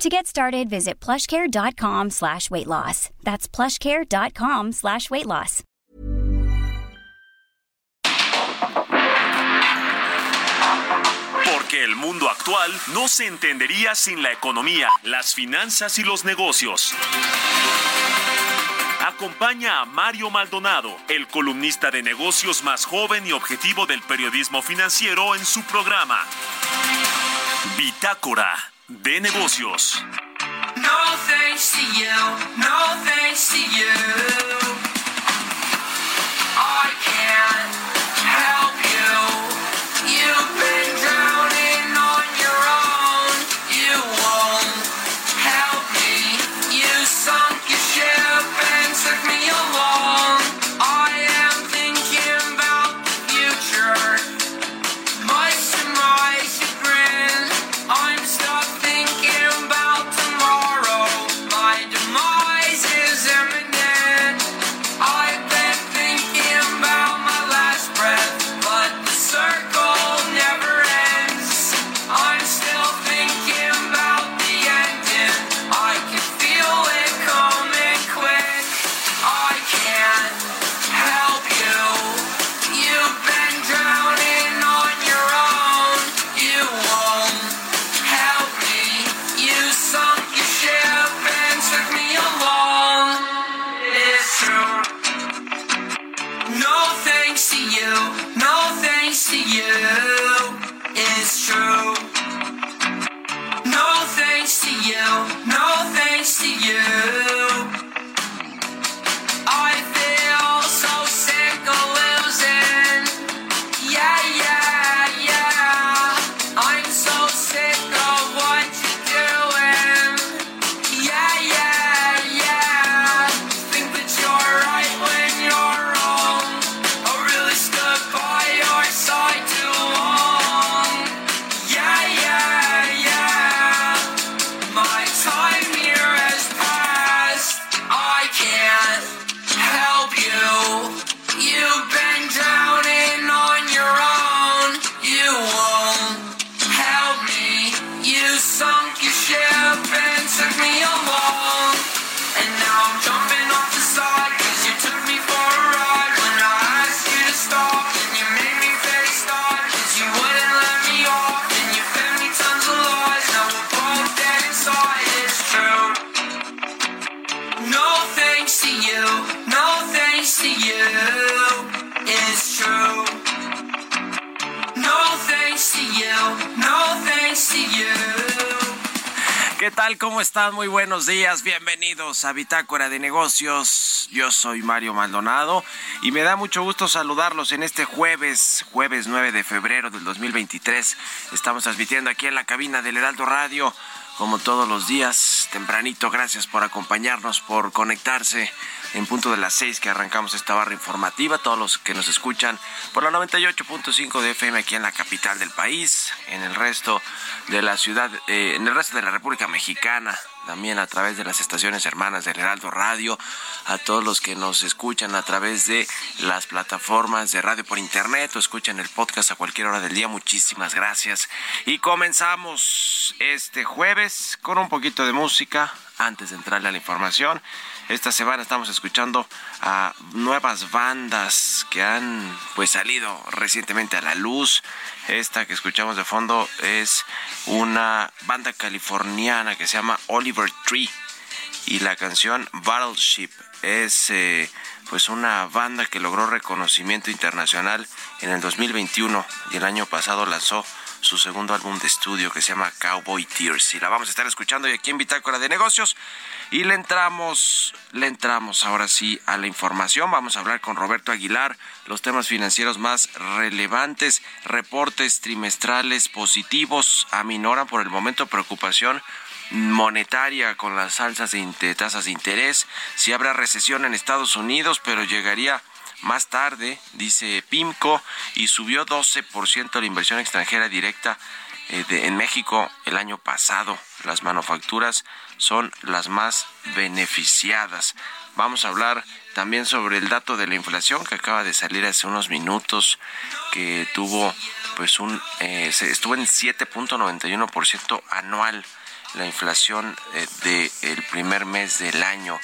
To get started, visit plushcare.com slash weight loss. That's plushcare.com slash weight loss. Porque el mundo actual no se entendería sin la economía, las finanzas y los negocios. Acompaña a Mario Maldonado, el columnista de negocios más joven y objetivo del periodismo financiero en su programa. Bitácora de negocios. No thanks to you, no thanks to you. Tal? ¿Cómo están? Muy buenos días. Bienvenidos a Bitácora de Negocios. Yo soy Mario Maldonado y me da mucho gusto saludarlos en este jueves, jueves 9 de febrero del 2023. Estamos transmitiendo aquí en la cabina del Heraldo Radio, como todos los días, tempranito. Gracias por acompañarnos, por conectarse en punto de las 6 que arrancamos esta barra informativa. Todos los que nos escuchan por la 98.5 de FM aquí en la capital del país, en el resto de la ciudad, eh, en el resto de la República Mexicana, también a través de las estaciones hermanas del Heraldo Radio, a todos los que nos escuchan a través de las plataformas de radio por internet o escuchan el podcast a cualquier hora del día. Muchísimas gracias. Y comenzamos este jueves con un poquito de música antes de entrarle a la información. Esta semana estamos escuchando a nuevas bandas que han pues salido recientemente a la luz. Esta que escuchamos de fondo es una banda californiana que se llama Oliver Tree y la canción Battleship es eh, pues una banda que logró reconocimiento internacional en el 2021 y el año pasado lanzó su segundo álbum de estudio que se llama Cowboy Tears y la vamos a estar escuchando y aquí en Bitácora de Negocios y le entramos, le entramos ahora sí a la información. Vamos a hablar con Roberto Aguilar los temas financieros más relevantes, reportes trimestrales positivos aminoran por el momento preocupación monetaria con las alzas de tasas de interés. Si habrá recesión en Estados Unidos, pero llegaría más tarde, dice PIMCO, y subió 12% la inversión extranjera directa eh, en México el año pasado. Las manufacturas son las más beneficiadas. Vamos a hablar también sobre el dato de la inflación que acaba de salir hace unos minutos, que tuvo pues un eh, estuvo en 7.91% anual la inflación eh, del primer mes del año,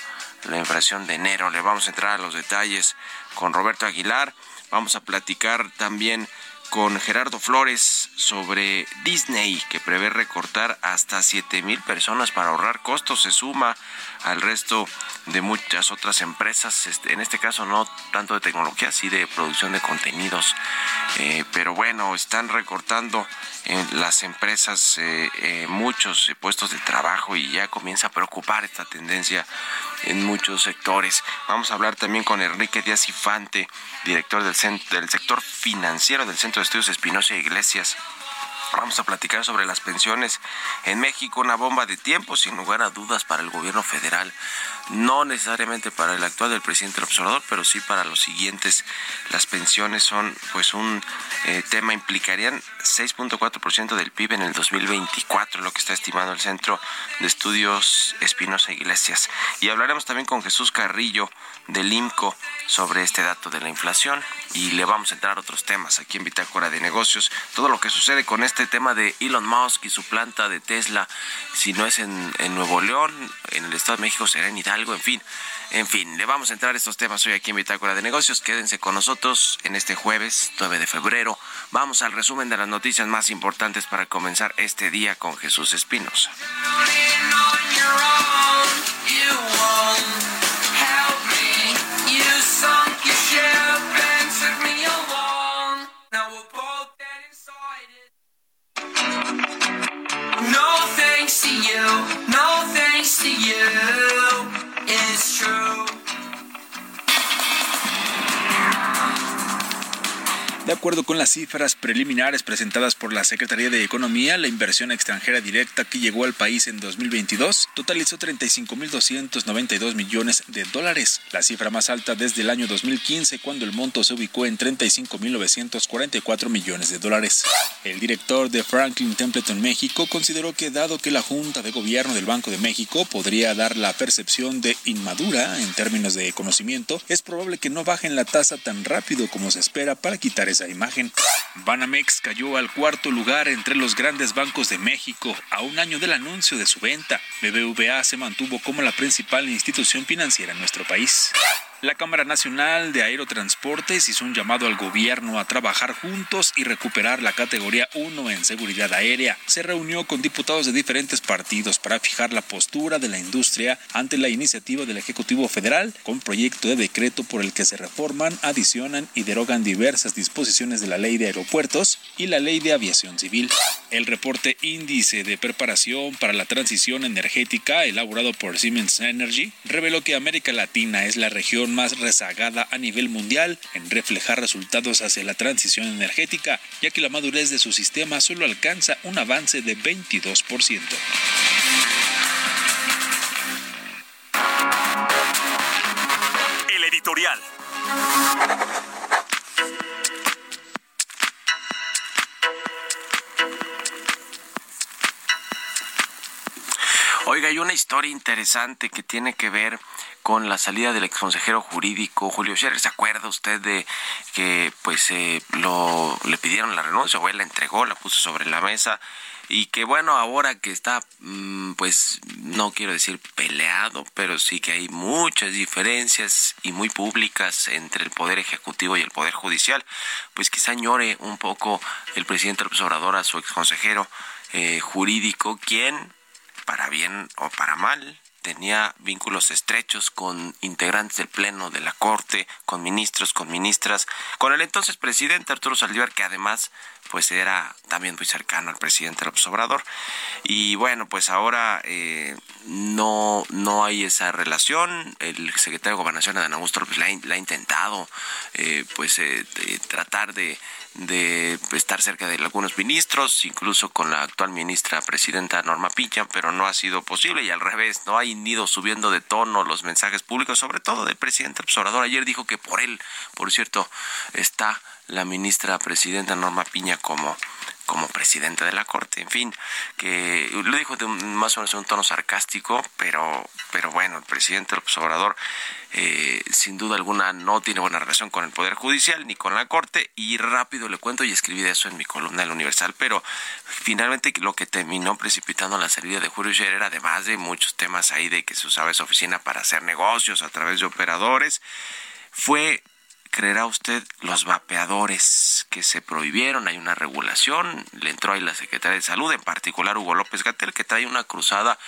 la inflación de enero. Le vamos a entrar a los detalles con Roberto Aguilar. Vamos a platicar también con Gerardo Flores sobre Disney, que prevé recortar hasta 7 mil personas para ahorrar costos. Se suma al resto de muchas otras empresas, este, en este caso no tanto de tecnología, sí de producción de contenidos. Eh, pero bueno, están recortando en las empresas eh, eh, muchos puestos de trabajo y ya comienza a preocupar esta tendencia en muchos sectores. Vamos a hablar también con Enrique Díaz Infante, director del, del sector financiero del Centro de Estudios Espinosa Iglesias. Vamos a platicar sobre las pensiones en México, una bomba de tiempo, sin lugar a dudas, para el gobierno federal. No necesariamente para el actual del presidente del observador, pero sí para los siguientes. Las pensiones son, pues, un eh, tema, implicarían 6.4% del PIB en el 2024, lo que está estimando el Centro de Estudios Espinosa Iglesias. Y hablaremos también con Jesús Carrillo del IMCO sobre este dato de la inflación y le vamos a entrar a otros temas aquí en Bitácora de Negocios. Todo lo que sucede con este tema de Elon Musk y su planta de Tesla, si no es en, en Nuevo León, en el Estado de México será en Hidalgo, en fin. En fin, le vamos a entrar a estos temas hoy aquí en Bitácora de Negocios. Quédense con nosotros en este jueves 9 de febrero. Vamos al resumen de las noticias más importantes para comenzar este día con Jesús Espinosa. Thanks to you, no thanks to you, it's true. De acuerdo con las cifras preliminares presentadas por la Secretaría de Economía, la inversión extranjera directa que llegó al país en 2022 totalizó 35.292 millones de dólares, la cifra más alta desde el año 2015 cuando el monto se ubicó en 35.944 millones de dólares. El director de Franklin Templeton México consideró que dado que la Junta de Gobierno del Banco de México podría dar la percepción de inmadura en términos de conocimiento, es probable que no bajen la tasa tan rápido como se espera para quitar imagen. Banamex cayó al cuarto lugar entre los grandes bancos de México a un año del anuncio de su venta. BBVA se mantuvo como la principal institución financiera en nuestro país. La Cámara Nacional de Aerotransportes hizo un llamado al gobierno a trabajar juntos y recuperar la categoría 1 en seguridad aérea. Se reunió con diputados de diferentes partidos para fijar la postura de la industria ante la iniciativa del Ejecutivo Federal con proyecto de decreto por el que se reforman, adicionan y derogan diversas disposiciones de la Ley de Aeropuertos y la Ley de Aviación Civil. El reporte Índice de Preparación para la Transición Energética elaborado por Siemens Energy reveló que América Latina es la región más rezagada a nivel mundial en reflejar resultados hacia la transición energética, ya que la madurez de su sistema solo alcanza un avance de 22%. El editorial. Oiga, hay una historia interesante que tiene que ver con la salida del exconsejero jurídico Julio Scherer. ¿Se acuerda usted de que pues eh, lo le pidieron la renuncia o él la entregó, la puso sobre la mesa y que bueno, ahora que está mm, pues no quiero decir peleado, pero sí que hay muchas diferencias y muy públicas entre el poder ejecutivo y el poder judicial, pues quizá añore un poco el presidente López Obrador a su exconsejero eh, jurídico, quien para bien o para mal, tenía vínculos estrechos con integrantes del Pleno de la Corte, con ministros, con ministras, con el entonces presidente Arturo Saldívar, que además pues era también muy cercano al presidente López Obrador. Y bueno, pues ahora eh, no, no hay esa relación. El secretario de Gobernación, Adán Augusto López, la, ha intentado eh, pues eh, tratar de, de estar cerca de algunos ministros, incluso con la actual ministra presidenta Norma Picha, pero no ha sido posible y al revés, no ha ido subiendo de tono los mensajes públicos, sobre todo del presidente López Obrador. Ayer dijo que por él, por cierto, está la ministra presidenta Norma Piña como como presidenta de la corte, en fin, que lo dijo de más o menos en un tono sarcástico, pero, pero bueno, el presidente López Obrador eh, sin duda alguna no tiene buena relación con el Poder Judicial ni con la Corte y rápido le cuento y escribí de eso en mi columna del Universal, pero finalmente lo que terminó precipitando la salida de Julio Scherer, además de muchos temas ahí de que se usaba esa oficina para hacer negocios a través de operadores, fue creerá usted los vapeadores que se prohibieron? Hay una regulación, le entró ahí la Secretaría de Salud, en particular Hugo López Gatel, que trae una cruzada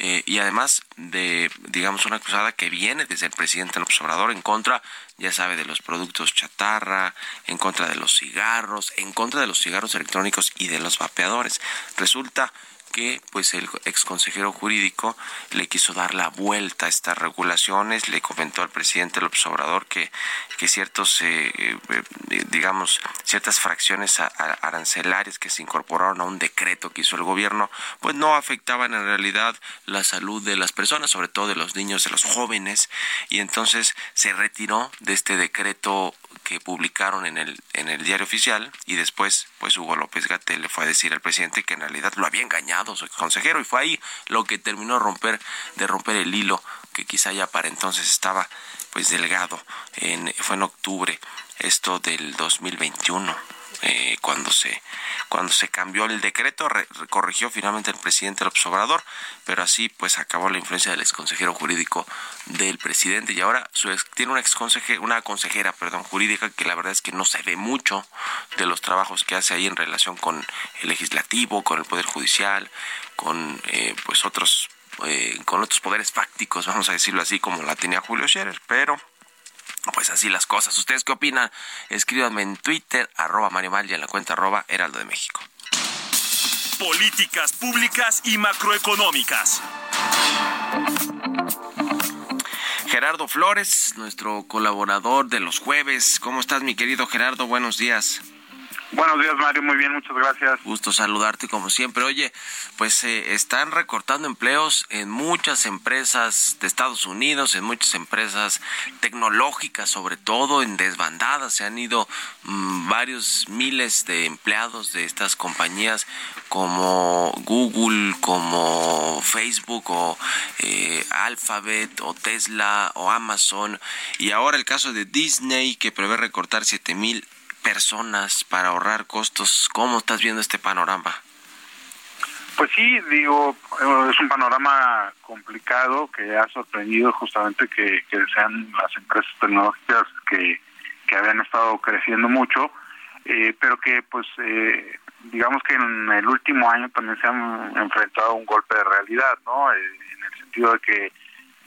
eh, y además de, digamos, una cruzada que viene desde el presidente López Obrador en contra, ya sabe, de los productos chatarra, en contra de los cigarros, en contra de los cigarros electrónicos y de los vapeadores. Resulta que pues el ex consejero jurídico le quiso dar la vuelta a estas regulaciones, le comentó al presidente López Obrador que, que ciertos, eh, eh, digamos, ciertas fracciones arancelarias que se incorporaron a un decreto que hizo el gobierno, pues no afectaban en realidad la salud de las personas, sobre todo de los niños, de los jóvenes, y entonces se retiró de este decreto que publicaron en el, en el diario oficial y después pues Hugo López Gatel le fue a decir al presidente que en realidad lo había engañado su consejero y fue ahí lo que terminó romper, de romper el hilo que quizá ya para entonces estaba pues delgado. En, fue en octubre esto del 2021 eh, cuando se cuando se cambió el decreto corrigió finalmente el presidente López Obrador pero así pues acabó la influencia del exconsejero jurídico del presidente. Y ahora su tiene una ex una consejera perdón jurídica que la verdad es que no se ve mucho de los trabajos que hace ahí en relación con el legislativo con el poder judicial con eh, pues otros eh, con otros poderes fácticos vamos a decirlo así como la tenía Julio Scherer pero pues así las cosas. ¿Ustedes qué opinan? Escríbanme en Twitter, arroba Mario Mal y en la cuenta arroba Heraldo de México. Políticas públicas y macroeconómicas. Gerardo Flores, nuestro colaborador de los jueves. ¿Cómo estás, mi querido Gerardo? Buenos días. Buenos días, Mario. Muy bien, muchas gracias. Gusto saludarte como siempre. Oye, pues eh, están recortando empleos en muchas empresas de Estados Unidos, en muchas empresas tecnológicas, sobre todo en desbandadas. Se han ido mm, varios miles de empleados de estas compañías como Google, como Facebook o eh, Alphabet o Tesla o Amazon. Y ahora el caso de Disney que prevé recortar siete mil personas para ahorrar costos. ¿Cómo estás viendo este panorama? Pues sí, digo, eh, es un panorama complicado que ha sorprendido justamente que, sean las empresas tecnológicas que, que habían estado creciendo mucho, eh, pero que pues eh, digamos que en el último año también se han enfrentado a un golpe de realidad, ¿no? en el sentido de que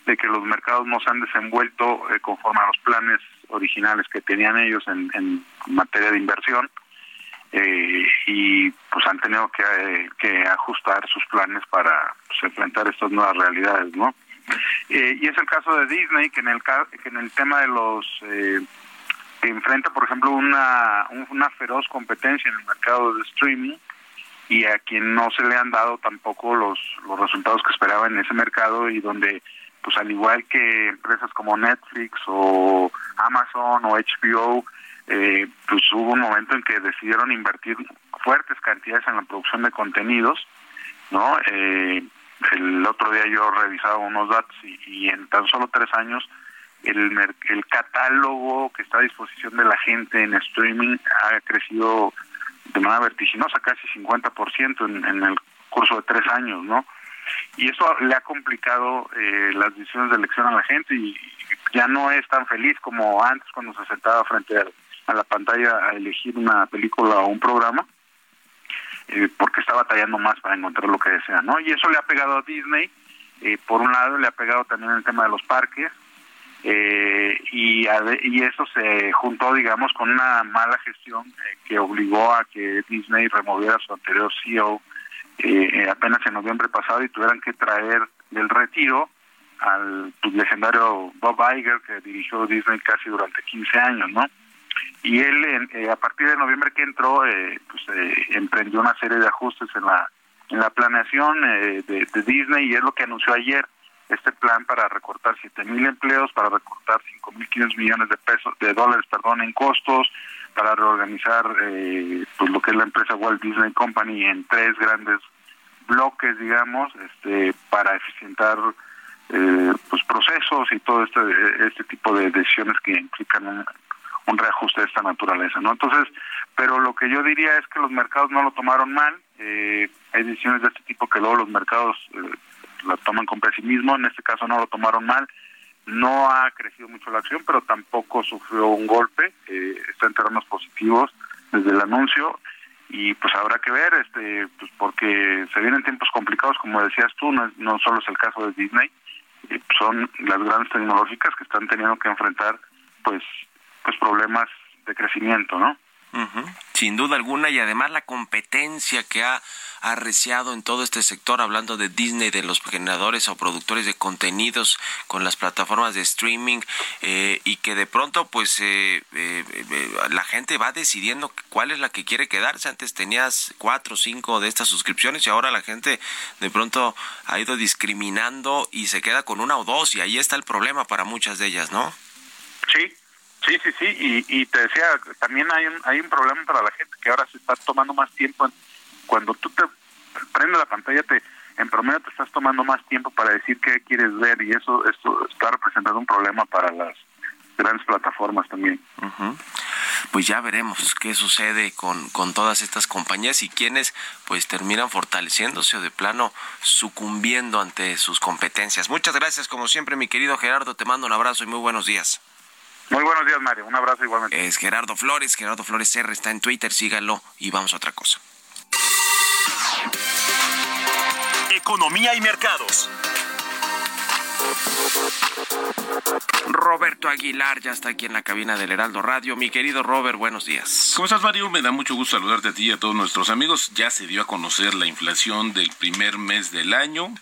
de que los mercados no se han desenvuelto conforme a los planes originales que tenían ellos en, en materia de inversión eh, y pues han tenido que, ajustar sus planes para pues, enfrentar estas nuevas realidades, ¿no? Eh, y es el caso de Disney que en el que en el tema de los eh, que enfrenta, por ejemplo, una una feroz competencia en el mercado de streaming y a quien no se le han dado tampoco los los resultados que esperaba en ese mercado y donde pues al igual que empresas como Netflix o Amazon o HBO, eh, pues hubo un momento en que decidieron invertir fuertes cantidades en la producción de contenidos, ¿no? Eh, el otro día yo revisaba unos datos y, en tan solo tres años el, el catálogo que está a disposición de la gente en streaming ha crecido de manera vertiginosa, casi 50% en, en el curso de tres años, ¿no? Y eso le ha complicado eh, las decisiones de elección a la gente y ya no es tan feliz como antes cuando se sentaba frente a, la pantalla a elegir una película o un programa eh, porque está batallando más para encontrar lo que desea, ¿no? Y eso le ha pegado a Disney Eh, por un lado, le ha pegado también el tema de los parques, eh, y, ade- y eso se juntó, digamos, con una mala gestión eh, que obligó a que Disney removiera a su anterior CEO eh, apenas en noviembre pasado y tuvieran que traer del retiro al legendario Bob Iger que dirigió Disney casi durante 15 años, ¿no? Y él, eh, a partir de noviembre que entró, eh, pues eh, emprendió una serie de ajustes en la en la planeación eh, de, de Disney y es lo que anunció ayer este plan para recortar 7 mil empleos, para recortar 5.500 millones de pesos, de dólares, perdón, en costos, para reorganizar eh, pues lo que es la empresa Walt Disney Company en tres grandes bloques, digamos, este, para eficientar eh, pues procesos y todo este este tipo de decisiones que implican un, reajuste de esta naturaleza, ¿no? Entonces, pero lo que yo diría es que los mercados no lo tomaron mal. eh, hay decisiones de este tipo que luego los mercados eh, la toman con pesimismo. En este caso no lo tomaron mal. No ha crecido mucho la acción, pero tampoco sufrió un golpe. eh, está en terrenos positivos desde el anuncio y pues habrá que ver, este, pues porque se vienen tiempos complicados, como decías tú, no, no solo es el caso de Disney, eh, son las grandes tecnológicas que están teniendo que enfrentar pues pues problemas de crecimiento, ¿no? Ujú, Sin duda alguna, y además la competencia que ha arreciado en todo este sector, hablando de Disney, de los generadores o productores de contenidos con las plataformas de streaming, eh, y que de pronto, pues, eh, eh, eh, la gente va decidiendo cuál es la que quiere quedarse. Antes tenías cuatro o cinco de estas suscripciones y ahora la gente de pronto ha ido discriminando y se queda con una o dos, y ahí está el problema para muchas de ellas, ¿no? Sí, sí, sí, sí. Y, y te decía, también hay un, hay un problema para la gente que ahora se está tomando más tiempo. en- cuando tú te prendes la pantalla, te en promedio te estás tomando más tiempo para decir qué quieres ver y eso, esto está representando un problema para las grandes plataformas también. Pues ya veremos qué sucede con, con todas estas compañías y quienes pues terminan fortaleciéndose o de plano sucumbiendo ante sus competencias. Muchas gracias, como siempre, mi querido Gerardo. Te mando un abrazo y muy buenos días. Muy buenos días, Mario. Un abrazo igualmente. Es Gerardo Flores, Gerardo Flores R está en Twitter, síganlo y vamos a otra cosa. Economía y mercados. Roberto Aguilar ya está aquí en la cabina del Heraldo Radio. Mi querido Robert, buenos días. ¿Cómo estás, Mario? Me da mucho gusto saludarte a ti y a todos nuestros amigos. Ya se dio a conocer la inflación del primer mes del año.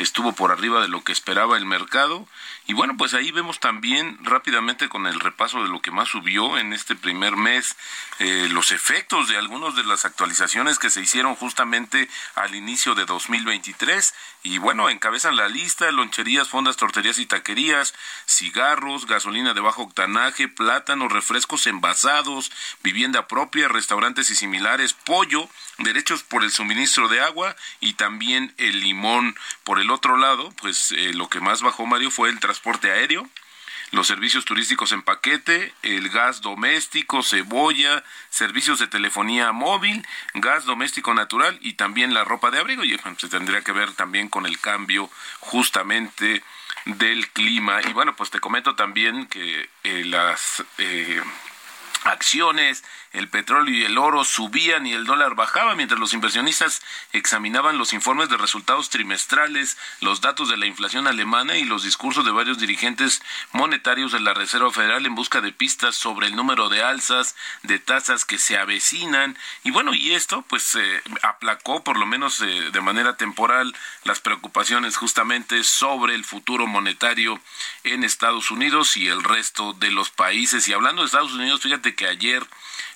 Estuvo por arriba de lo que esperaba el mercado. Y bueno, pues ahí vemos también rápidamente con el repaso de lo que más subió en este primer mes, eh, los efectos de algunas de las actualizaciones que se hicieron justamente al inicio de 2023. Y bueno, encabezan la lista loncherías, fondas, torterías y taquerías, cigarros, gasolina de bajo octanaje, plátanos, refrescos envasados, vivienda propia, restaurantes y similares, pollo, derechos por el suministro de agua y también el limón. Por el otro lado, pues eh, lo que más bajó Mario fue el transporte aéreo, los servicios turísticos en paquete, el gas doméstico, cebolla, servicios de telefonía móvil, gas doméstico natural y también la ropa de abrigo. Y se tendría que ver también con el cambio justamente del clima. Y bueno, pues te comento también que eh, las... eh, acciones, el petróleo y el oro subían y el dólar bajaba mientras los inversionistas examinaban los informes de resultados trimestrales, los datos de la inflación alemana y los discursos de varios dirigentes monetarios de la Reserva Federal en busca de pistas sobre el número de alzas de tasas que se avecinan. Y bueno y esto pues eh, aplacó por lo menos eh, de manera temporal las preocupaciones justamente sobre el futuro monetario en Estados Unidos y el resto de los países. Y hablando de Estados Unidos fíjate que ayer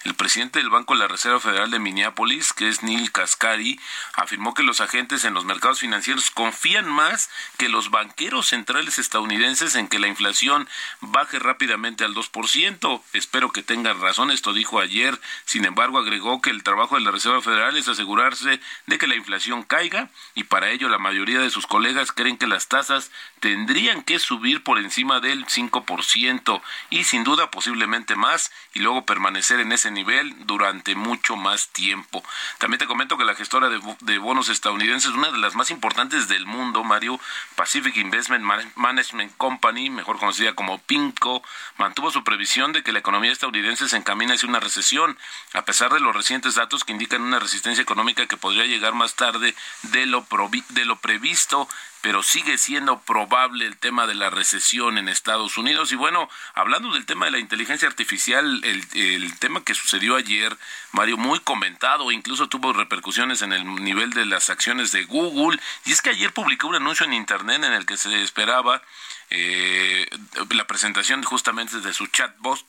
el presidente del Banco de la Reserva Federal de Minneapolis, que es Neil Kaskari, afirmó que los agentes en los mercados financieros confían más que los banqueros centrales estadounidenses en que la inflación baje rápidamente al 2%. Espero que tengan razón, esto dijo ayer. Sin embargo, agregó que el trabajo de la Reserva Federal es asegurarse de que la inflación caiga y para ello la mayoría de sus colegas creen que las tasas tendrían que subir por encima del 5% y sin duda posiblemente más y luego permanecer en ese nivel durante mucho más tiempo. También te comento que la gestora de, bonos estadounidenses, una de las más importantes del mundo, Mario, Pacific Investment Management Company, mejor conocida como PIMCO, mantuvo su previsión de que la economía estadounidense se encamina hacia una recesión, a pesar de los recientes datos que indican una resistencia económica que podría llegar más tarde de lo, de lo previsto pero sigue siendo probable el tema de la recesión en Estados Unidos. Y bueno, hablando del tema de la inteligencia artificial, el, tema que sucedió ayer, Mario, muy comentado, incluso tuvo repercusiones en el nivel de las acciones de Google. Y es que ayer publicó un anuncio en Internet en el que se esperaba eh, la presentación justamente de su chatbot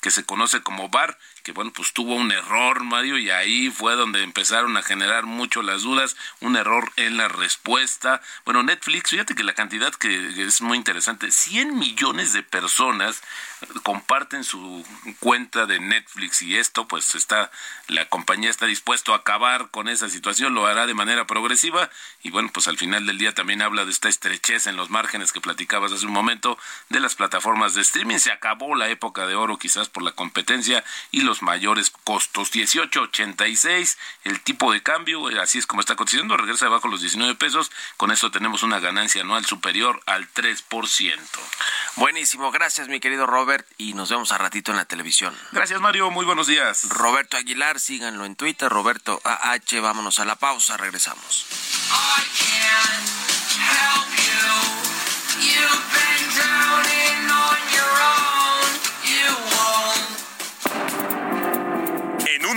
que se conoce como VAR, que bueno, pues tuvo un error, Mario, y ahí fue donde empezaron a generar mucho las dudas, un error en la respuesta. Bueno, Netflix, fíjate que la cantidad que es muy interesante, 100 millones de personas comparten su cuenta de Netflix y esto pues está la compañía está dispuesto a acabar con esa situación, lo hará de manera progresiva y bueno, pues al final del día también habla de esta estrechez en los márgenes que platicabas hace un momento de las plataformas de streaming, se acabó la época de oro quizás por la competencia y los mayores costos, 18.86 el tipo de cambio, así es como está cotizando, regresa debajo los 19 pesos, con eso tenemos una ganancia anual superior al 3%. Buenísimo, gracias mi querido Robert y nos vemos a ratito en la televisión. Gracias Mario, muy buenos días. Roberto Aguilar, síganlo en Twitter, Roberto AH, vámonos a la pausa, regresamos.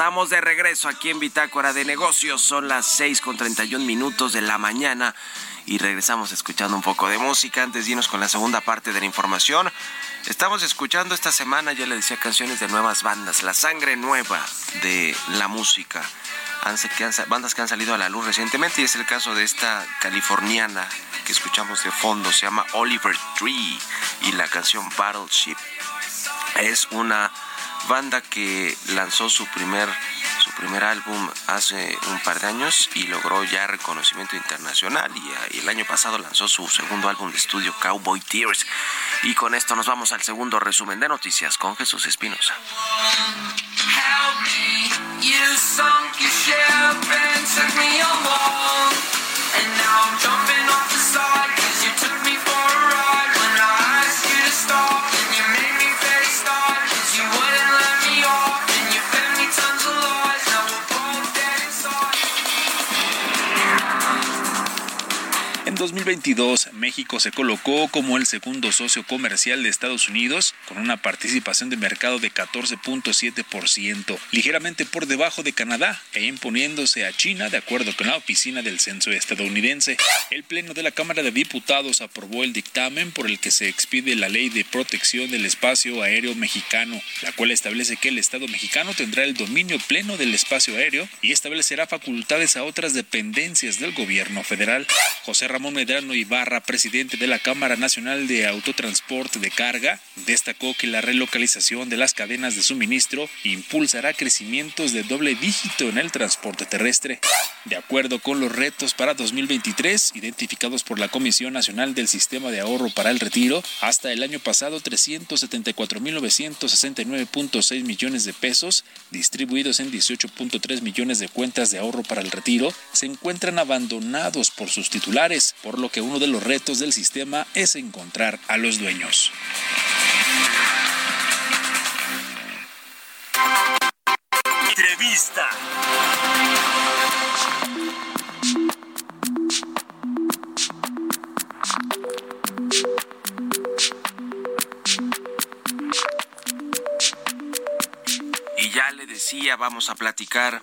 Estamos de regreso aquí en Bitácora de Negocios. Son las 6 con 31 minutos de la mañana y regresamos escuchando un poco de música antes de irnos con la segunda parte de la información. Estamos escuchando esta semana, ya le decía, canciones de nuevas bandas, la sangre nueva de la música. Bandas que han salido a la luz recientemente y es el caso de esta californiana que escuchamos de fondo, se llama Oliver Tree y la canción Battleship es una banda que lanzó su primer su primer álbum hace un par de años y logró ya reconocimiento internacional y, ah, y el año pasado lanzó su segundo álbum de estudio Cowboy Tears. Y con esto nos vamos al segundo resumen de noticias con Jesús Espinosa. 2022, México se colocó como el segundo socio comercial de Estados Unidos, con una participación de mercado de 14.7%, ligeramente por debajo de Canadá e imponiéndose a China, de acuerdo con la oficina del censo estadounidense. El Pleno de la Cámara de Diputados aprobó el dictamen por el que se expide la Ley de Protección del Espacio Aéreo Mexicano, la cual establece que el Estado mexicano tendrá el dominio pleno del espacio aéreo y establecerá facultades a otras dependencias del gobierno federal. José Ramón Ramón Medrano Ibarra, presidente de la Cámara Nacional de Autotransporte de Carga, destacó que la relocalización de las cadenas de suministro impulsará crecimientos de doble dígito en el transporte terrestre. De acuerdo con los retos para 2023 identificados por la Comisión Nacional del Sistema de Ahorro para el Retiro, hasta el año pasado 374.969.6 millones de pesos, distribuidos en 18.3 millones de cuentas de ahorro para el retiro, se encuentran abandonados por sus titulares, por lo que uno de los retos del sistema es encontrar a los dueños. Entrevista. Y ya le decía, vamos a platicar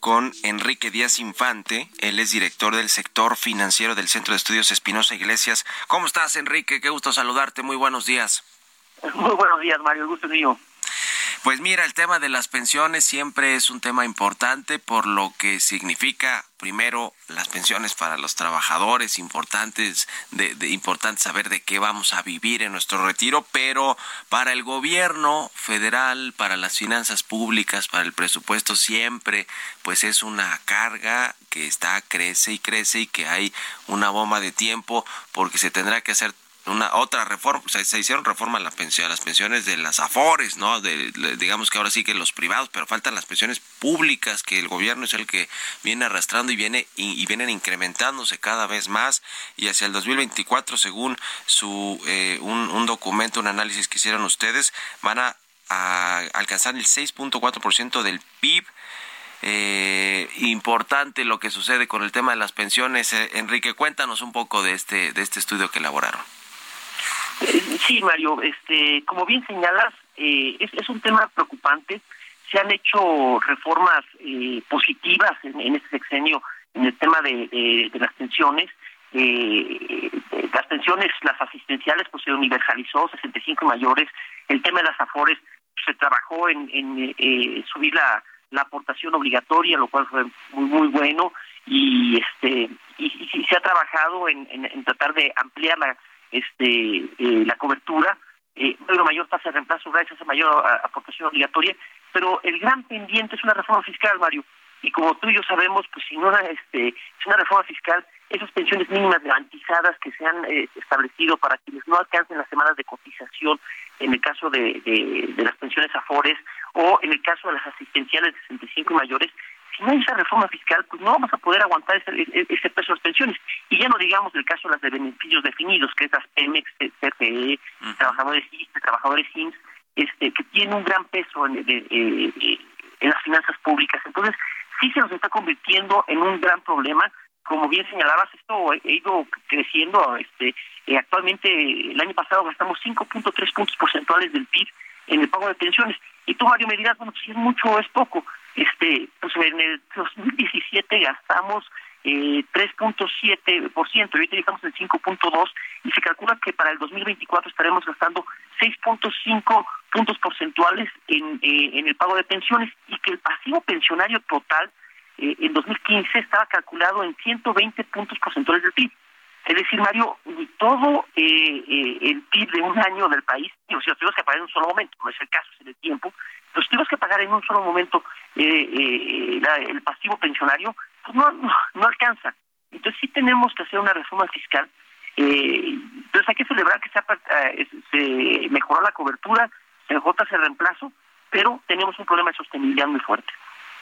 Con Enrique Díaz Infante. Él es director del sector financiero del Centro de Estudios Espinosa Iglesias. ¿Cómo estás, Enrique? Qué gusto saludarte. Muy buenos días. Muy buenos días, Mario. El gusto es mío. Pues mira, el tema de las pensiones siempre es un tema importante por lo que significa primero las pensiones para los trabajadores, importantes de, de importante saber de qué vamos a vivir en nuestro retiro, pero para el gobierno federal, para las finanzas públicas, para el presupuesto siempre pues es una carga que está crece y crece y que hay una bomba de tiempo porque se tendrá que hacer una otra reforma, o sea, se hicieron reforma a la pensión, a las pensiones de las afores, ¿no? De, digamos que ahora sí que los privados, pero faltan las pensiones públicas que el gobierno es el que viene arrastrando y viene y, y vienen incrementándose cada vez más y hacia el 2024 según su eh, un, un documento, un análisis que hicieron ustedes, van a, a alcanzar el 6.4% del PIB. Eh, importante lo que sucede con el tema de las pensiones. Eh, Enrique, cuéntanos un poco de este de este estudio que elaboraron. Eh, Sí, Mario, este, como bien señalas, eh, es, un tema preocupante. Se han hecho reformas eh, positivas en, este sexenio en el tema de, las pensiones. Eh, las pensiones, las asistenciales, pues se universalizó, 65 mayores. El tema de las afores se trabajó en, en eh, subir la, la aportación obligatoria, lo cual fue muy muy bueno y este y, se ha trabajado en tratar de ampliar la este eh, la cobertura eh, una mayor tasa de reemplazo gracias a mayor aportación obligatoria pero el gran pendiente es una reforma fiscal Mario. Y como tú y yo sabemos pues si no este es una reforma fiscal esas pensiones mínimas garantizadas que se han eh, establecido para quienes no alcancen las semanas de cotización en el caso de, de, de las pensiones afores o en el caso de las asistenciales de 65 y mayores, si no hay esa reforma fiscal, pues no vamos a poder aguantar ese, ese peso de las pensiones. Y ya no digamos del caso de las de beneficios definidos, que es las Pemex, uh -huh. trabajadores ISTE, trabajadores IMSS, este, que tienen un gran peso en, de, eh, en las finanzas públicas. Entonces, sí se nos está convirtiendo en un gran problema. Como bien señalabas, esto ha ido creciendo. Este, eh, actualmente, el año pasado gastamos 5.3 puntos porcentuales del PIB en el pago de pensiones. Y tú, Mario, me dirás, bueno, si es mucho o es poco. Este, pues en el 2017 gastamos eh, 3.7%, ahorita estamos en 5.2% y se calcula que para el 2024 estaremos gastando 6.5 puntos porcentuales en, eh, en el pago de pensiones y que el pasivo pensionario total eh, en 2015 estaba calculado en 120 puntos porcentuales del PIB. Es decir, Mario, todo eh, eh, el PIB de un año del país, digo, si lo tuvimos que pagar en un solo momento, no es el caso, es el tiempo, los tuvimos que pagar en un solo momento eh, eh, la, el pasivo pensionario, pues no, no, alcanza. Entonces sí tenemos que hacer una reforma fiscal. Eh, entonces hay que celebrar que se, ha, se mejoró la cobertura, se mejoró el reemplazo, pero tenemos un problema de sostenibilidad muy fuerte.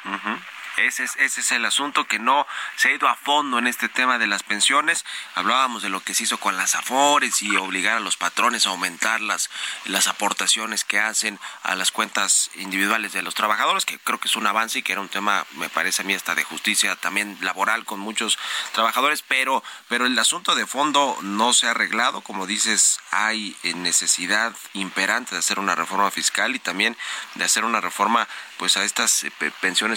Ujú. Ese es, ese es el asunto que no se ha ido a fondo en este tema de las pensiones. Hablábamos de lo que se hizo con las afores y obligar a los patrones a aumentar las, las aportaciones que hacen a las cuentas individuales de los trabajadores, que creo que es un avance y que era un tema, me parece a mí, hasta de justicia también laboral con muchos trabajadores, pero, pero el asunto de fondo no se ha arreglado. Como dices, hay necesidad imperante de hacer una reforma fiscal y también de hacer una reforma pues a estas eh,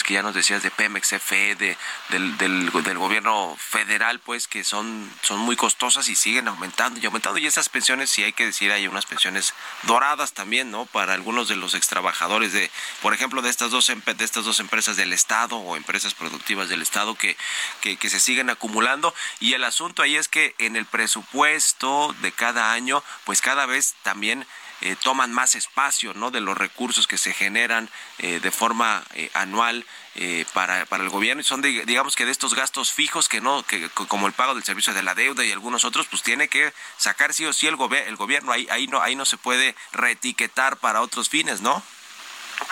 que ya nos decías de Pemex, de, del, gobierno federal, pues que son, son muy costosas y siguen aumentando y aumentando. Y esas pensiones, sí hay que decir, hay unas pensiones doradas también, ¿no? Para algunos de los extrabajadores de, por ejemplo, de estas dos, empe- de estas dos empresas del Estado o empresas productivas del Estado que, que se siguen acumulando. Y el asunto ahí es que en el presupuesto de cada año, pues cada vez también eh, toman más espacio ¿no? de los recursos que se generan eh, de forma eh, anual eh, para, para el gobierno y son de- digamos que de estos gastos fijos que no que co- como el pago del servicio de la deuda y algunos otros pues tiene que sacar sí o sí el, gobe- el gobierno ahí ahí no ahí no se puede reetiquetar para otros fines no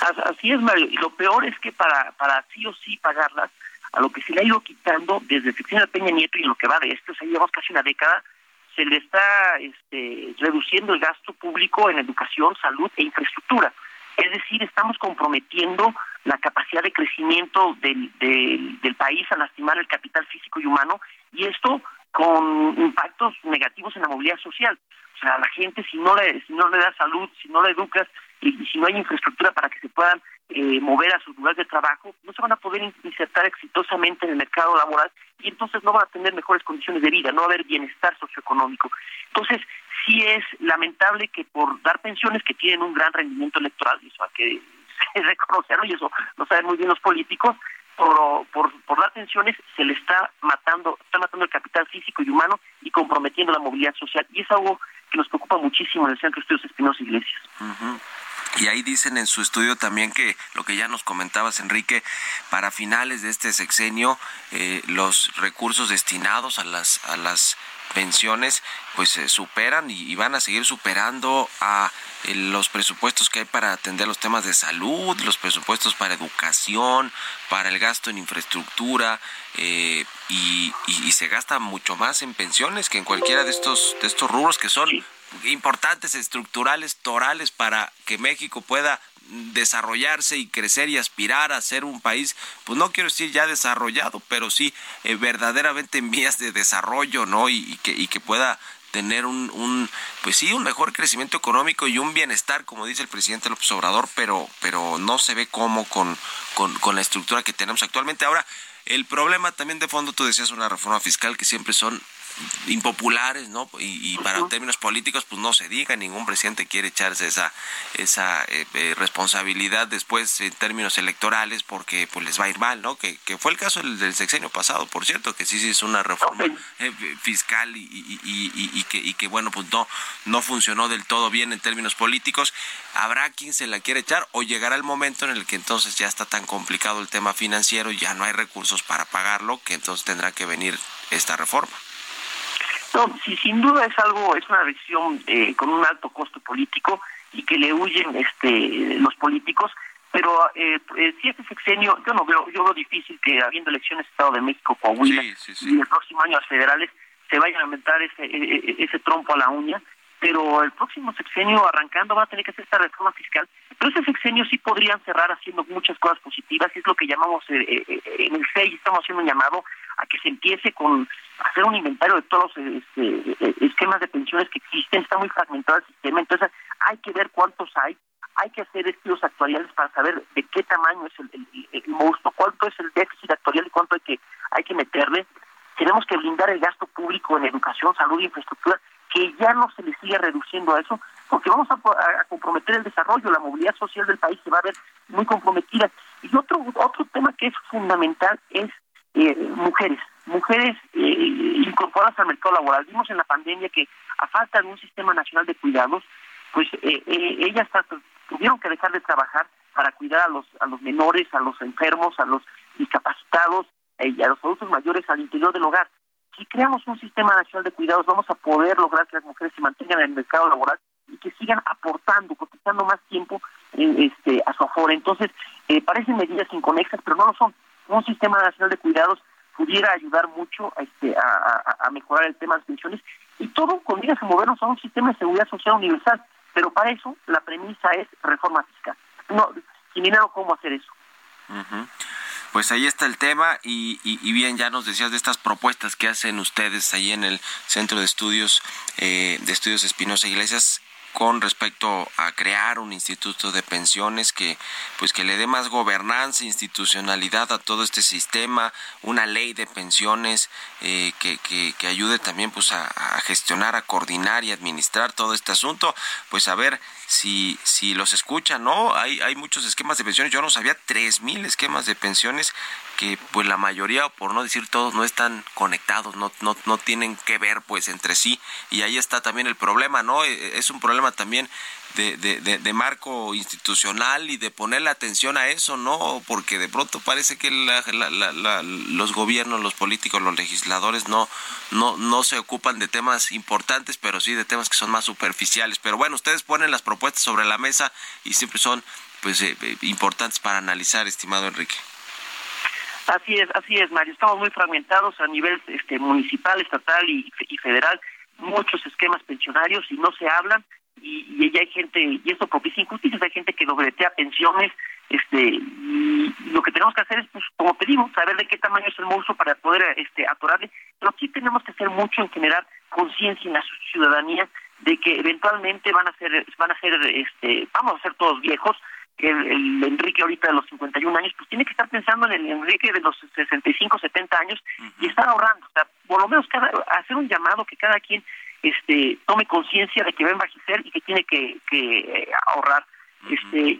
As- Así es, Mario. Y lo peor es que para, para sí o sí pagarlas, a lo que se le ha ido quitando desde el de Peña Nieto y lo que va de esto, o sea, llevamos casi una década, se le está este, reduciendo el gasto público en educación, salud e infraestructura. Es decir, estamos comprometiendo la capacidad de crecimiento del, del, del país a lastimar el capital físico y humano, y esto con impactos negativos en la movilidad social. O sea, la gente, si no le, si no le das salud, si no la educas, y, si no hay infraestructura para que se puedan eh, mover a sus lugares de trabajo, no se van a poder in- insertar exitosamente en el mercado laboral y entonces no van a tener mejores condiciones de vida, no va a haber bienestar socioeconómico. Entonces, sí es lamentable que por dar pensiones que tienen un gran rendimiento electoral, y eso hay que reconocerlo, y eso lo saben muy bien los políticos, por, por, por dar pensiones se le está matando, está matando el capital físico y humano y comprometiendo la movilidad social. Y es algo que nos preocupa muchísimo en el Centro de Estudios Espinosa Iglesias. Y ahí dicen en su estudio también que lo que ya nos comentabas, Enrique, para finales de este sexenio, eh, los recursos destinados a las, a las pensiones pues superan y, van a seguir superando a eh, los presupuestos que hay para atender los temas de salud, los presupuestos para educación, para el gasto en infraestructura eh, y, y- y se gasta mucho más en pensiones que en cualquiera de estos de estos rubros que son importantes, estructurales, torales para que México pueda desarrollarse y crecer y aspirar a ser un país, pues no quiero decir ya desarrollado, pero sí eh, verdaderamente en vías de desarrollo, ¿no? Y, que, y que pueda tener un, un, pues sí, un mejor crecimiento económico y un bienestar, como dice el presidente López Obrador, pero, pero no se ve cómo con, con, con la estructura que tenemos actualmente. Ahora, el problema también de fondo, tú decías una reforma fiscal que siempre son impopulares, ¿no? Y, y para términos políticos, pues no se diga, ningún presidente quiere echarse esa esa eh, eh, responsabilidad después en términos electorales porque pues les va a ir mal, ¿no? Que, que fue el caso del, del sexenio pasado, por cierto, que sí se hizo una reforma eh, fiscal y, y, y- y- y que, y que bueno, pues no, no funcionó del todo bien en términos políticos. ¿Habrá quien se la quiere echar o llegará el momento en el que entonces ya está tan complicado el tema financiero, ya no hay recursos para pagarlo, que entonces tendrá que venir esta reforma? No, sí, sin duda es algo, es una decisión eh, con un alto costo político y que le huyen este, los políticos, pero eh, eh, si este sexenio, yo no veo, yo veo difícil que habiendo elecciones Estado de México, Coahuila y el próximo año las federales se vayan a aumentar ese, e- e- ese trompo a la uña, pero el próximo sexenio arrancando va a tener que hacer esta reforma fiscal, pero ese sexenio sí podrían cerrar haciendo muchas cosas positivas, y es lo que llamamos eh, eh, eh, en el FEI, estamos haciendo un llamado a que se empiece con hacer un inventario de todos los este, eh, esquemas de pensiones que existen, está muy fragmentado el sistema, entonces hay que ver cuántos hay, hay que hacer estudios actuariales para saber de qué tamaño es el, monstruo, cuánto es el déficit actuarial y cuánto hay que, hay que meterle. Tenemos que blindar el gasto público en educación, salud e infraestructura, que ya no se le siga reduciendo a eso, porque vamos a, comprometer el desarrollo, la movilidad social del país se va a ver muy comprometida. Y otro, otro tema que es fundamental es eh, mujeres, mujeres eh, incorporadas al mercado laboral. Vimos en la pandemia que a falta de un sistema nacional de cuidados, pues eh, eh, ellas tuvieron que dejar de trabajar para cuidar a los a los menores, a los enfermos, a los discapacitados eh, y a los adultos mayores al interior del hogar. Si creamos un sistema nacional de cuidados, vamos a poder lograr que las mujeres se mantengan en el mercado laboral y que sigan aportando, cotizando más tiempo eh, este, a su aforo. Entonces, eh, parecen medidas inconexas, pero no lo son. Un sistema nacional de cuidados pudiera ayudar mucho este, a, a- a mejorar el tema de las pensiones y todo con a movernos a un sistema de seguridad social universal. Pero para eso la premisa es reforma fiscal. No, sin dinero, ¿cómo hacer eso? Ujú. Pues ahí está el tema y, y- y bien, ya nos decías de estas propuestas que hacen ustedes ahí en el Centro de Estudios eh, de Estudios Espinosa Iglesias con respecto a crear un instituto de pensiones que pues que le dé más gobernanza, institucionalidad a todo este sistema, una ley de pensiones eh, que, que, que ayude también pues a, gestionar, a coordinar y administrar todo este asunto, pues a ver si, si los escuchan, ¿no? Hay, hay muchos esquemas de pensiones, yo no sabía, tres mil esquemas de pensiones que pues la mayoría, o por no decir todos, no están conectados, no, no, no tienen que ver pues entre sí, y ahí está también el problema, ¿no? Eh, Es un problema también de, de, de, de marco institucional y de ponerle atención a eso, ¿no? Porque de pronto parece que la- la- la- la- los gobiernos, los políticos, los legisladores no, no, no se ocupan de temas importantes, pero sí de temas que son más superficiales. Pero bueno, ustedes ponen las propuestas sobre la mesa y siempre son pues eh, eh, importantes para analizar, estimado Enrique. Así es, así es, Mario. Estamos muy fragmentados a nivel este, municipal, estatal y federal. Muchos esquemas pensionarios y no se hablan. Y, y ya hay gente, y esto propicia injusticias, hay gente que dobletea pensiones. este Y lo que tenemos que hacer es, pues, como pedimos, saber de qué tamaño es el monstruo para poder este, atorarle. Pero sí tenemos que hacer mucho en generar conciencia en la ciudadanía de que eventualmente van a ser, van a ser, este, vamos a ser todos viejos que el, el Enrique ahorita de los 51 años, pues tiene que estar pensando en el Enrique de los 65, 70 años y estar ahorrando. O sea, por lo menos cada, hacer un llamado que cada quien este tome conciencia de que va a envejecer y que tiene que, que eh, ahorrar. este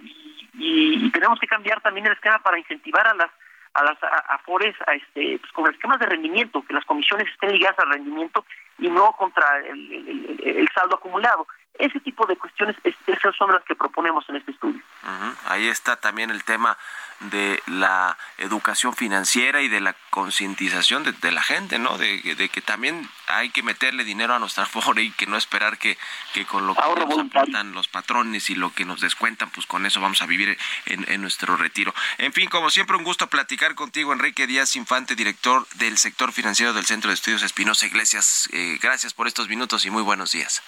y, tenemos que cambiar también el esquema para incentivar a las a las a- afores a este pues, con esquemas de rendimiento, que las comisiones estén ligadas al rendimiento y no contra el, el- el- el saldo acumulado. Ese tipo de cuestiones, es- esas son las que proponemos en este estudio. Ujú. Ahí está también el tema de la educación financiera y de la concientización de, de la gente, ¿no? De, de que también hay que meterle dinero a nuestra afore y que no esperar que, que con lo que Ahorro nos aportan los patrones y lo que nos descuentan, pues con eso vamos a vivir en, en nuestro retiro. En fin, como siempre, un gusto platicar contigo, Enrique Díaz Infante, director del sector financiero del Centro de Estudios Espinosa Iglesias. Eh, gracias por estos minutos y muy buenos días.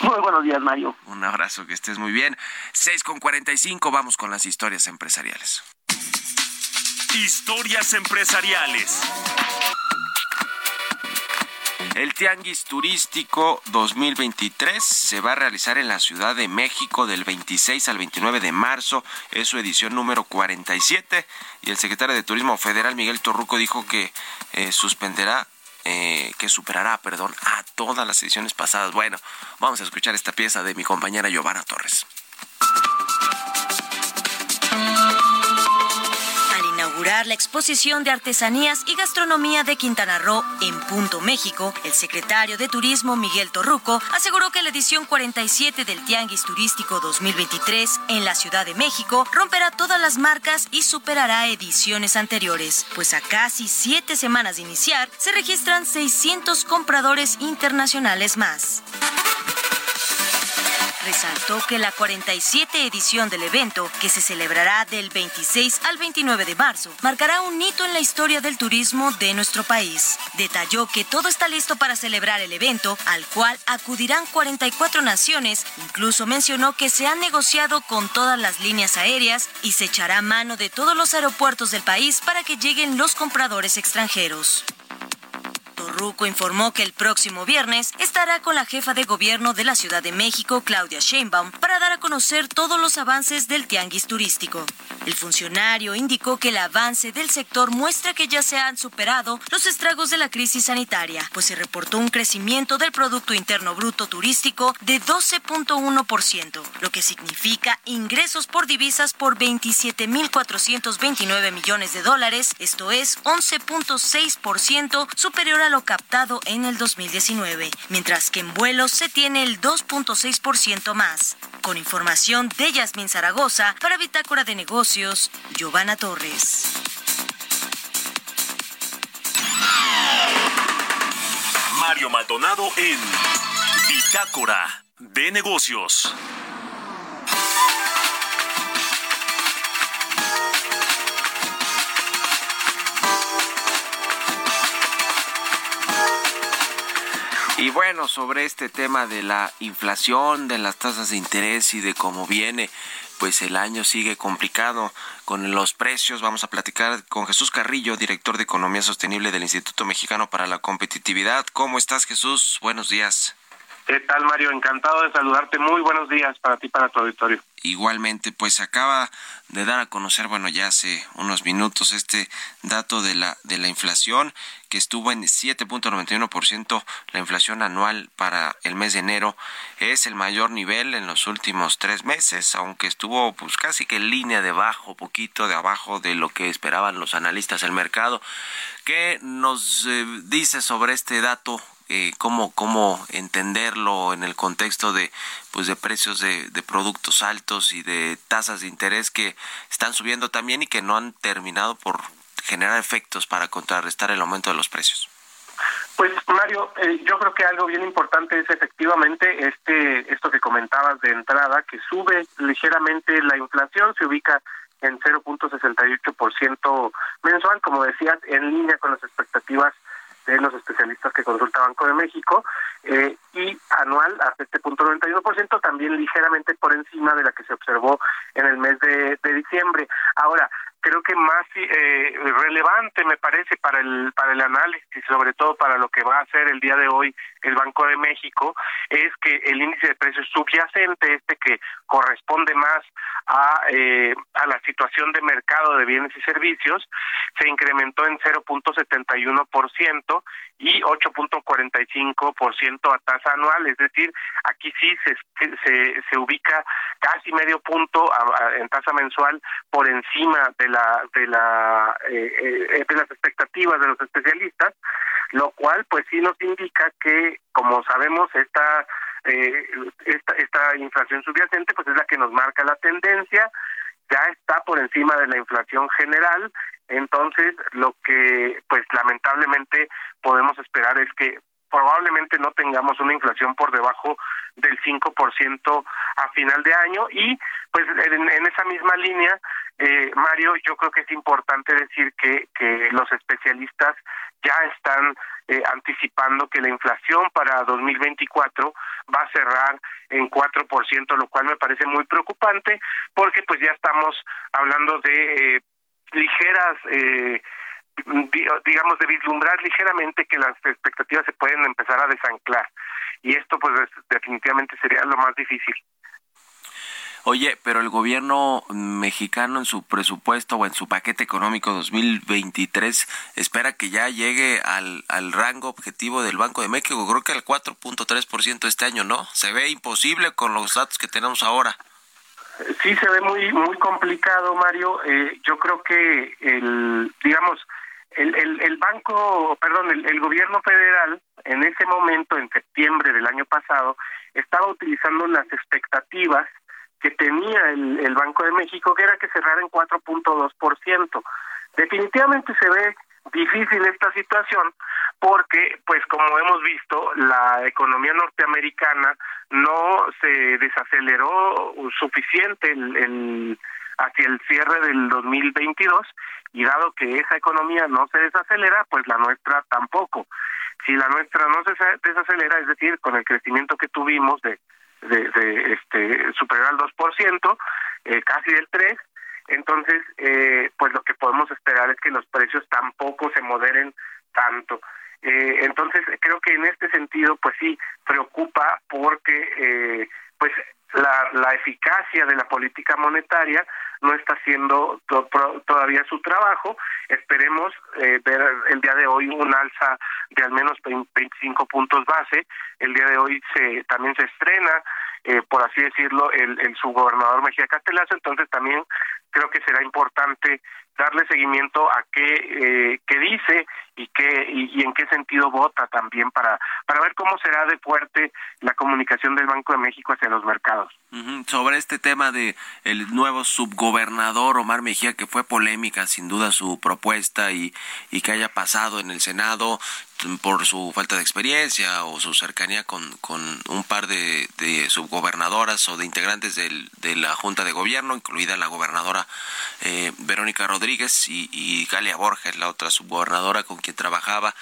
Muy buenos días, Mario. Un abrazo, que estés muy bien. 6 con 45, vamos con las historias empresariales. Historias empresariales. El Tianguis Turístico 2023 se va a realizar en la Ciudad de México del 26 al 29 de marzo. Es su edición número 47. Y el secretario de Turismo Federal, Miguel Torruco, dijo que eh, suspenderá, eh, que superará, perdón, a todas las ediciones pasadas. Bueno, vamos a escuchar esta pieza de mi compañera Giovanna Torres. La exposición de artesanías y gastronomía de Quintana Roo en Punto México, el secretario de Turismo Miguel Torruco aseguró que la edición 47 del Tianguis Turístico 2023 en la Ciudad de México romperá todas las marcas y superará ediciones anteriores, pues a casi siete semanas de iniciar se registran 600 compradores internacionales más. Resaltó que la 47 edición del evento, que se celebrará del 26 al 29 de marzo, marcará un hito en la historia del turismo de nuestro país. Detalló que todo está listo para celebrar el evento, al cual acudirán 44 naciones. Incluso mencionó que se han negociado con todas las líneas aéreas y se echará mano de todos los aeropuertos del país para que lleguen los compradores extranjeros. Torruco informó que el próximo viernes estará con la jefa de gobierno de la Ciudad de México, Claudia Sheinbaum, para dar a conocer todos los avances del tianguis turístico. El funcionario indicó que el avance del sector muestra que ya se han superado los estragos de la crisis sanitaria, pues se reportó un crecimiento del Producto Interno Bruto turístico de 12.1%, lo que significa ingresos por divisas por 27.429 millones de dólares, esto es 11.6% superior a lo captado en el 2019, mientras que en vuelos se tiene el 2.6% más. Con información de Yasmín Zaragoza, para Bitácora de Negocios, Giovanna Torres. Mario Maldonado en Bitácora de negocios. Y bueno, sobre este tema de la inflación, de las tasas de interés y de cómo viene, pues el año sigue complicado con los precios. Vamos a platicar con Jesús Carrillo, director de Economía Sostenible del Instituto Mexicano para la Competitividad. ¿Cómo estás, Jesús? Buenos días. ¿Qué tal, Mario? Encantado de saludarte. Muy buenos días para ti, para tu auditorio. Igualmente, pues acaba de dar a conocer, bueno, ya hace unos minutos este dato de la de la inflación que estuvo en 7.91% la inflación anual para el mes de enero es el mayor nivel en los últimos tres meses, aunque estuvo pues casi que en línea de abajo, poquito de abajo de lo que esperaban los analistas del mercado. ¿Qué nos eh, dice sobre este dato eh, cómo, cómo entenderlo en el contexto de, pues de precios de, productos altos y de tasas de interés que están subiendo también y que no han terminado por generar efectos para contrarrestar el aumento de los precios. Pues Mario, eh, yo creo que algo bien importante es efectivamente este esto que comentabas de entrada, que sube ligeramente la inflación, se ubica en 0.68% mensual, como decías, en línea con las expectativas de los especialistas que consulta Banco de México eh, y anual a 7.91%, también ligeramente por encima de la que se observó en el mes de, diciembre. Ahora, creo que más eh, relevante me parece para el para el análisis sobre todo para lo que va a hacer el día de hoy el Banco de México es que el índice de precios subyacente este que corresponde más a eh, a la situación de mercado de bienes y servicios se incrementó en 0.71% y 8.45% a tasa anual, es decir, aquí sí se, se, se ubica casi medio punto a, en tasa mensual por encima de la de la eh, eh, de las expectativas de los especialistas, lo cual pues sí nos indica que como sabemos esta eh, esta, esta inflación subyacente pues es la que nos marca la tendencia. Ya está por encima de la inflación general. Entonces, lo que, pues lamentablemente podemos esperar es que probablemente no tengamos una inflación por debajo del 5% a final de año y pues en, en esa misma línea eh, Mario yo creo que es importante decir que que los especialistas ya están eh, anticipando que la inflación para 2024 va a cerrar en 4%, lo cual me parece muy preocupante porque pues ya estamos hablando de eh, ligeras eh, digamos de vislumbrar ligeramente que las expectativas se pueden empezar a desanclar y esto pues definitivamente sería lo más difícil. Oye, pero el gobierno mexicano en su presupuesto o en su paquete económico 2023 espera que ya llegue al, al rango objetivo del Banco de México, creo que al 4.3% este año, ¿no? Se ve imposible con los datos que tenemos ahora. Sí, se ve muy muy complicado, Mario. Eh, yo creo que el, digamos, el, el, el banco, perdón, el, el gobierno federal en ese momento, en septiembre del año pasado, estaba utilizando las expectativas que tenía el, el Banco de México, que era que cerrara en 4.2%. Definitivamente se ve difícil esta situación porque, pues como hemos visto, la economía norteamericana no se desaceleró suficiente el, el hacia el cierre del 2022 y dado que esa economía no se desacelera, pues la nuestra tampoco. Si la nuestra no se desacelera, es decir, con el crecimiento que tuvimos de de, de este superior al 2%, eh, casi del 3, entonces eh, pues lo que podemos esperar es que los precios tampoco se moderen tanto. Eh, entonces creo que en este sentido pues sí preocupa porque eh, pues la, la eficacia de la política monetaria no está haciendo todavía su trabajo. Esperemos eh, ver el día de hoy un alza de al menos 25 puntos base. El día de hoy se también se estrena, eh, por así decirlo, el, el subgobernador Mejía Castelazo. Entonces también creo que será importante darle seguimiento a qué, eh, qué dice y qué y, en qué sentido vota también para para ver cómo será de fuerte la comunicación del Banco de México hacia los mercados. Sobre este tema de el nuevo subgobernador Omar Mejía, que fue polémica sin duda su propuesta y, y que haya pasado en el Senado por su falta de experiencia o su cercanía con, con un par de, de subgobernadoras o de integrantes del, de la Junta de Gobierno, incluida la gobernadora eh, Verónica Rodríguez y, y Galia Borges, la otra subgobernadora con quien trabajaba.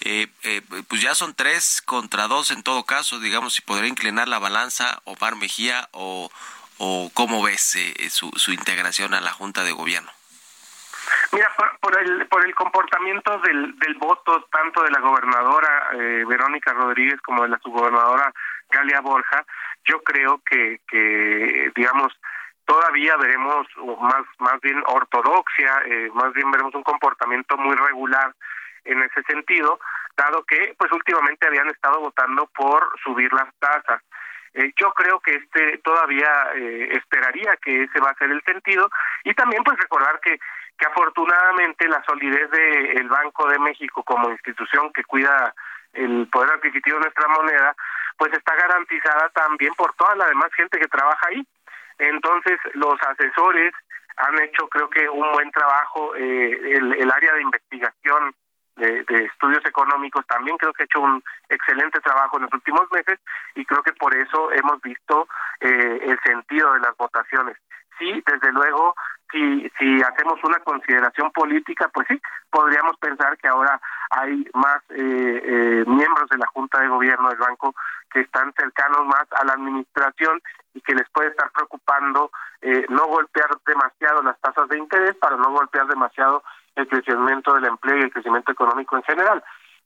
Eh, eh, pues ya son tres contra dos en todo caso, digamos, si podría inclinar la balanza Omar Mejía o, o cómo ves eh, su, su integración a la Junta de Gobierno. Mira, por, por, el, por el comportamiento del, del voto tanto de la gobernadora eh, Verónica Rodríguez como de la subgobernadora Galia Borja, yo creo que, que digamos, todavía veremos más, más bien ortodoxia, eh, más bien veremos un comportamiento muy regular en ese sentido, dado que pues últimamente habían estado votando por subir las tasas. Eh, yo creo que este todavía eh, esperaría que ese va a ser el sentido y también pues recordar que que afortunadamente la solidez del el Banco de México como institución que cuida el poder adquisitivo de nuestra moneda, pues está garantizada también por toda la demás gente que trabaja ahí. Entonces, los asesores han hecho, creo que, un buen trabajo. Eh, el, el área de investigación de, de, estudios económicos también creo que ha hecho un excelente trabajo en los últimos meses y creo que por eso hemos visto eh, el sentido de las votaciones. Sí, desde luego, si, si hacemos una consideración política, pues sí, podríamos pensar que ahora hay más eh, eh, miembros de la Junta de Gobierno del banco que están cercanos más a la administración y que les puede estar preocupando eh, no golpear demasiado las tasas de interés para no golpear demasiado el crecimiento del empleo y el crecimiento económico en general.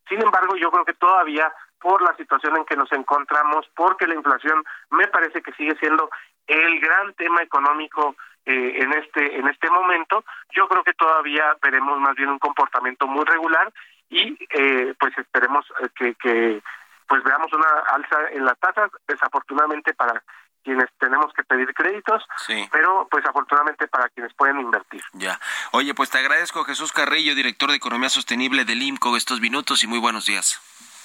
Sin embargo, yo creo que todavía por la situación en que nos encontramos, porque la inflación me parece que sigue siendo el gran tema económico eh, en este en este momento, yo creo que todavía veremos más bien un comportamiento muy regular y eh, pues esperemos que, que pues veamos una alza en las tasas, desafortunadamente para quienes tenemos que pedir créditos, sí. pero pues afortunadamente para quienes pueden invertir. Ya. Oye, pues te agradezco Jesús Carrillo, director de Economía Sostenible del IMCO, estos minutos y muy buenos días.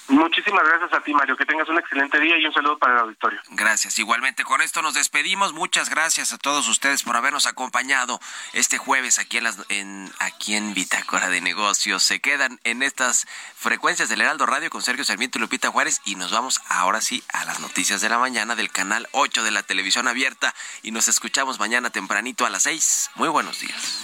Muchísimas gracias a ti, Mario. Que tengas un excelente día y un saludo para el auditorio. Gracias. Igualmente, con esto nos despedimos. Muchas gracias a todos ustedes por habernos acompañado este jueves aquí en, las, en, aquí en Bitácora de Negocios. Se quedan en estas frecuencias del Heraldo Radio con Sergio Sarmiento y Lupita Juárez y nos vamos ahora sí a las noticias de la mañana del canal 8 de la televisión abierta y nos escuchamos mañana tempranito a las 6. Muy buenos días.